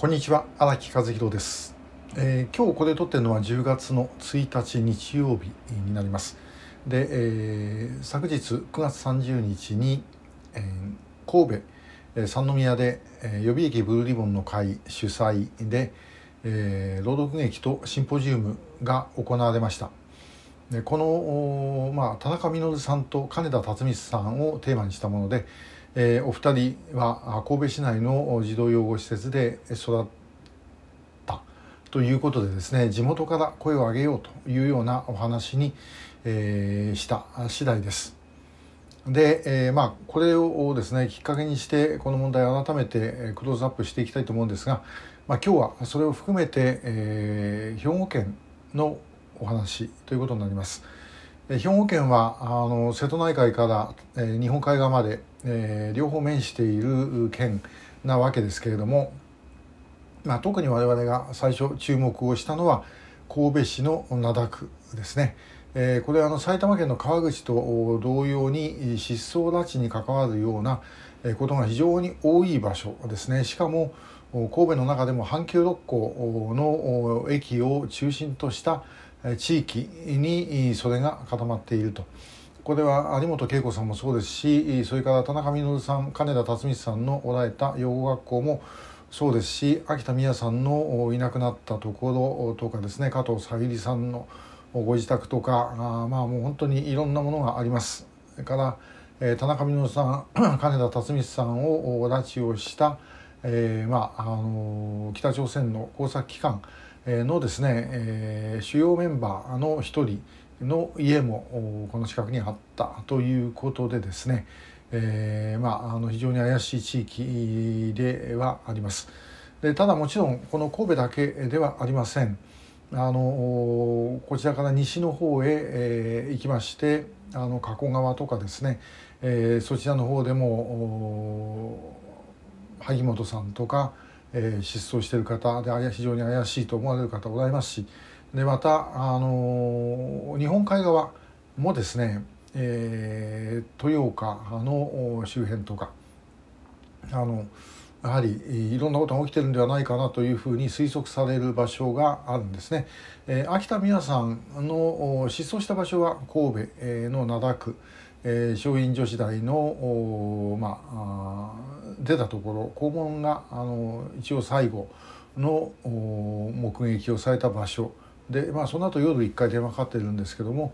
こんにちは荒木和弘です、えー、今日これ撮ってるのは10月の1日日曜日になります。で、えー、昨日9月30日に、えー、神戸、えー、三宮で、えー、予備役ブルーリボンの会主催で、えー、朗読劇とシンポジウムが行われました。でこの、まあ、田中稔さんと金田辰巳さんをテーマにしたもので、えー、お二人は神戸市内の児童養護施設で育ったということでですね地元から声を上げようというようなお話に、えー、した次第です。で、えー、まあこれをですねきっかけにしてこの問題を改めてクローズアップしていきたいと思うんですが、まあ、今日はそれを含めて、えー、兵庫県のお話ということになります。兵庫県はあの瀬戸内海から、え、日本海側まで、え、両方面している県なわけですけれども、まあ、特に我々が最初注目をしたのは神戸市の灘区ですね。え、これはあの埼玉県の川口と同様に失踪拉致に関わるようなことが非常に多い場所ですねしかも神戸の中でも阪急六甲の駅を中心とした地域にそれが固まっていると。これは有本恵子さんもそうですしそれから田中稔さん金田辰巳さんのおられた養護学校もそうですし秋田美也さんのいなくなったところとかですね加藤さゆりさんのご自宅とかあまあもう本当にいろんなものがあります。それから、田中稔さん 金田辰巳さんを拉致をした、えーまああのー、北朝鮮の工作機関のですね、えー、主要メンバーの一人の家もこの近くにあったということでですね、えー、まあ、あの非常に怪しい地域ではあります。でただもちろんこの神戸だけではありません。あのこちらから西の方へ、えー、行きましてあの加古川とかですね、えー、そちらの方でも萩本さんとか、えー、失踪している方で非常に怪しいと思われる方ございますしでまた、あの日本海側もですね、えー、豊岡の周辺とかあのやはりいろんなことが起きてるんではないかなというふうに推測される場所があるんですね。えー、秋田美也さんの失踪した場所は神戸の灘区、えー、松陰女子大の、まあ、出たところ校門があの一応最後の目撃をされた場所で、まあ、その後夜1回電話かかってるんですけども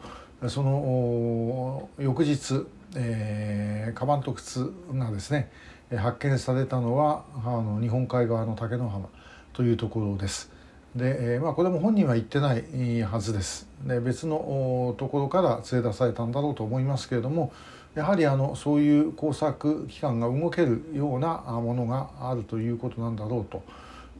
その翌日、えー、カバンと靴がですね発見されたのはあの日本海側の竹野浜というところです。で、え、まあ、これも本人は言ってないはずです。で別のところから連れ出されたんだろうと思いますけれどもやはりあのそういう工作機関が動けるようなものがあるということなんだろうと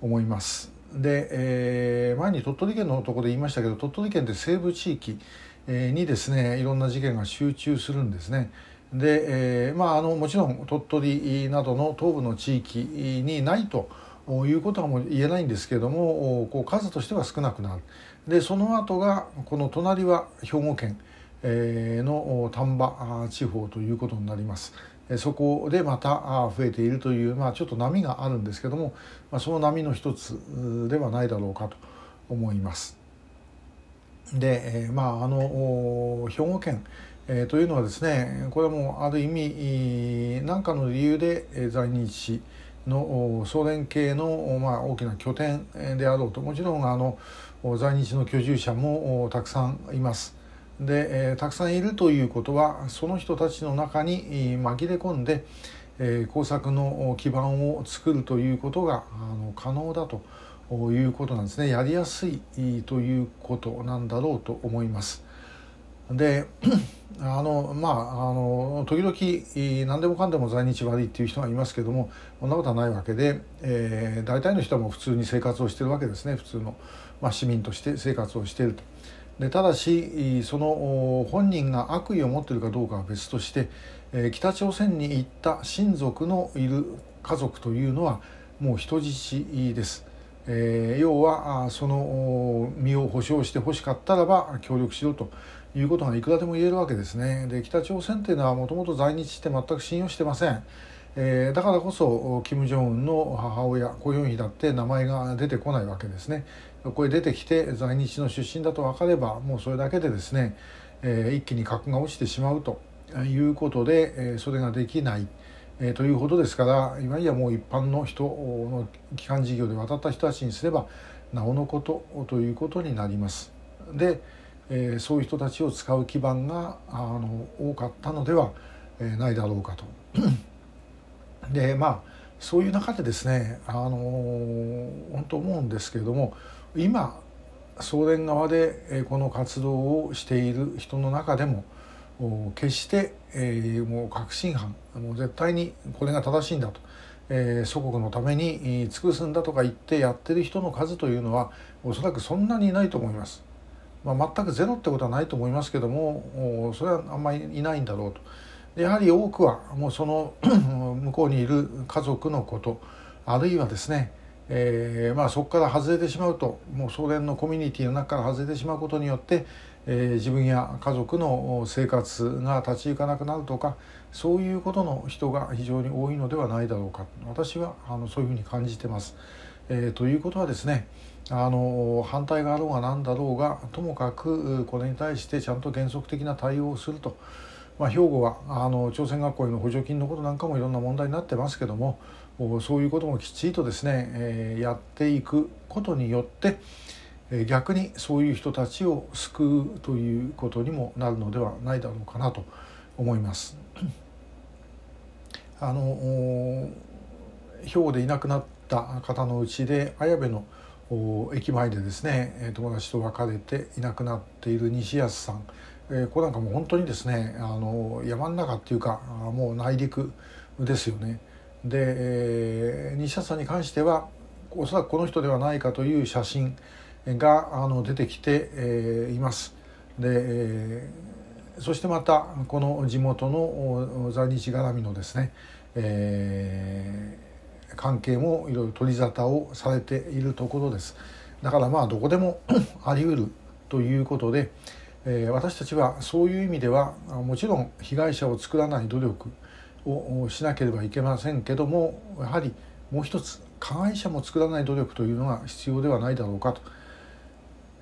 思います。で、えー、前に鳥取県のところで言いましたけど鳥取県って西部地域にですねいろんな事件が集中するんですね。で、えーまあ、あのもちろん鳥取などの東部の地域にないということはもう言えないんですけどもこう数としては少なくなる。でその後がこの隣は兵庫県の丹波地方ということになります。そこでまた増えているという、まあ、ちょっと波があるんですけども、まあ、その波の一つではないだろうかと思います。で、まあ、あの兵庫県えー、というのはですねこれはもうある意味何かの理由で在日の総連系の、まあ、大きな拠点であろうともちろんあの在日の居住者もたくさんいます。で、えー、たくさんいるということはその人たちの中に紛れ込んで、えー、工作の基盤を作るということがあの可能だということなんですねやりやすいということなんだろうと思います。で あのまああの時々何でもかんでも在日悪いっていう人がいますけどもそんなことはないわけで、えー、大体の人はもう普通に生活をしてるわけですね普通の、まあ、市民として生活をしていると。でただしその本人が悪意を持っているかどうかは別として、えー、北朝鮮に行った親族のいる家族というのはもう人質です。えー、要はその身を保証してほしかったらば協力しろということがいくらでも言えるわけですね。で北朝鮮というのはもともと在日して全く信用してません。えー、だからこそ金正恩の母親コ・ヨンヒだって名前が出てこないわけですね。これ出てきて在日の出身だと分かればもうそれだけでですね、えー、一気に格が落ちてしまうということで、えー、それができない。えー、ということですから今やもう一般の人の機関事業で渡った人たちにすればなおのことということになります。で、えー、そういう人たちを使う基盤があの多かったのでは、ないだろうかと。でまあそういう中でですねあの本当思うんですけれども今送電側でこの活動をしている人の中でも決して、えー、もう確信犯もう絶対にこれが正しいんだと、えー、祖国のために尽くすんだとか言ってやってる人の数というのはおそらくそんなにないと思います。まあ、全くゼロってことはないと思いますけどもそれはあんまりいないんだろうと。やはり多くはもうその向こうにいる家族のことあるいはですね、えーまあ、そこから外れてしまうともう送電のコミュニティの中から外れてしまうことによって、えー、自分や家族の生活が立ち行かなくなるとかそういうことの人が非常に多いのではないだろうか私はあのそういうふうに感じてます。えー、ということはですねあの反対があろうが何だろうがともかくこれに対してちゃんと原則的な対応をすると。まあ、兵庫はあの朝鮮学校への補助金のことなんかもいろんな問題になってますけどもそういうこともきっちりとですね、えー、やっていくことによって、えー、逆にそういう人たちを救うということにもなるのではないだろうかなと思います。あの兵庫でいなくなった方のうちで綾部の駅前でですね友達と別れていなくなっている西安さんえー、これなんかもう本当にですねあの山の中っていうかもう内陸ですよね。で、えー、西田さんに関してはおそらくこの人ではないかという写真があの出てきて、えー、います。で、えー、そしてまたこの地元の在日絡みのですね、えー、関係もいろいろ取り沙汰をされているところです。だからまあどこでも あり得るということで、えー、私たちはそういう意味ではもちろん被害者を作らない努力をしなければいけませんけどもやはりもう一つ加害者も作らない努力というのが必要ではないだろうかと、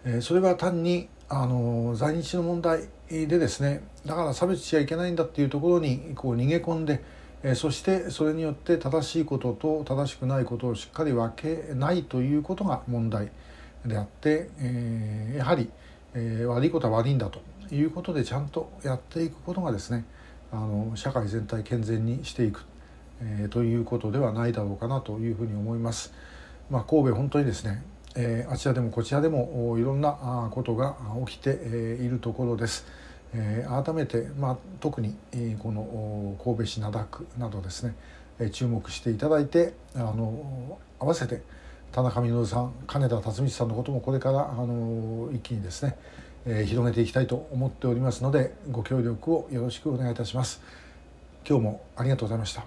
えー、それは単にあの在日の問題でですねだから差別しちゃいけないんだっていうところにこう逃げ込んで、え、そしてそれによって正しいことと正しくないことをしっかり分けないということが問題であって、え、やはりえ、悪いことは悪いんだということでちゃんとやっていくことがですねあの社会全体健全にしていく、え、ということではないだろうかなというふうに思います。まあ、神戸本当にですね、え、あちらでもこちらでもいろんなことが起きているところです。えー、改めて、まあ、特にこの神戸市灘区などですねえ注目していただいてあの合わせて田中稔さん金田辰巳さんのこともこれからあの一気にですね、えー、広げていきたいと思っておりますのでご協力をよろしくお願いいたします。今日もありがとうございました。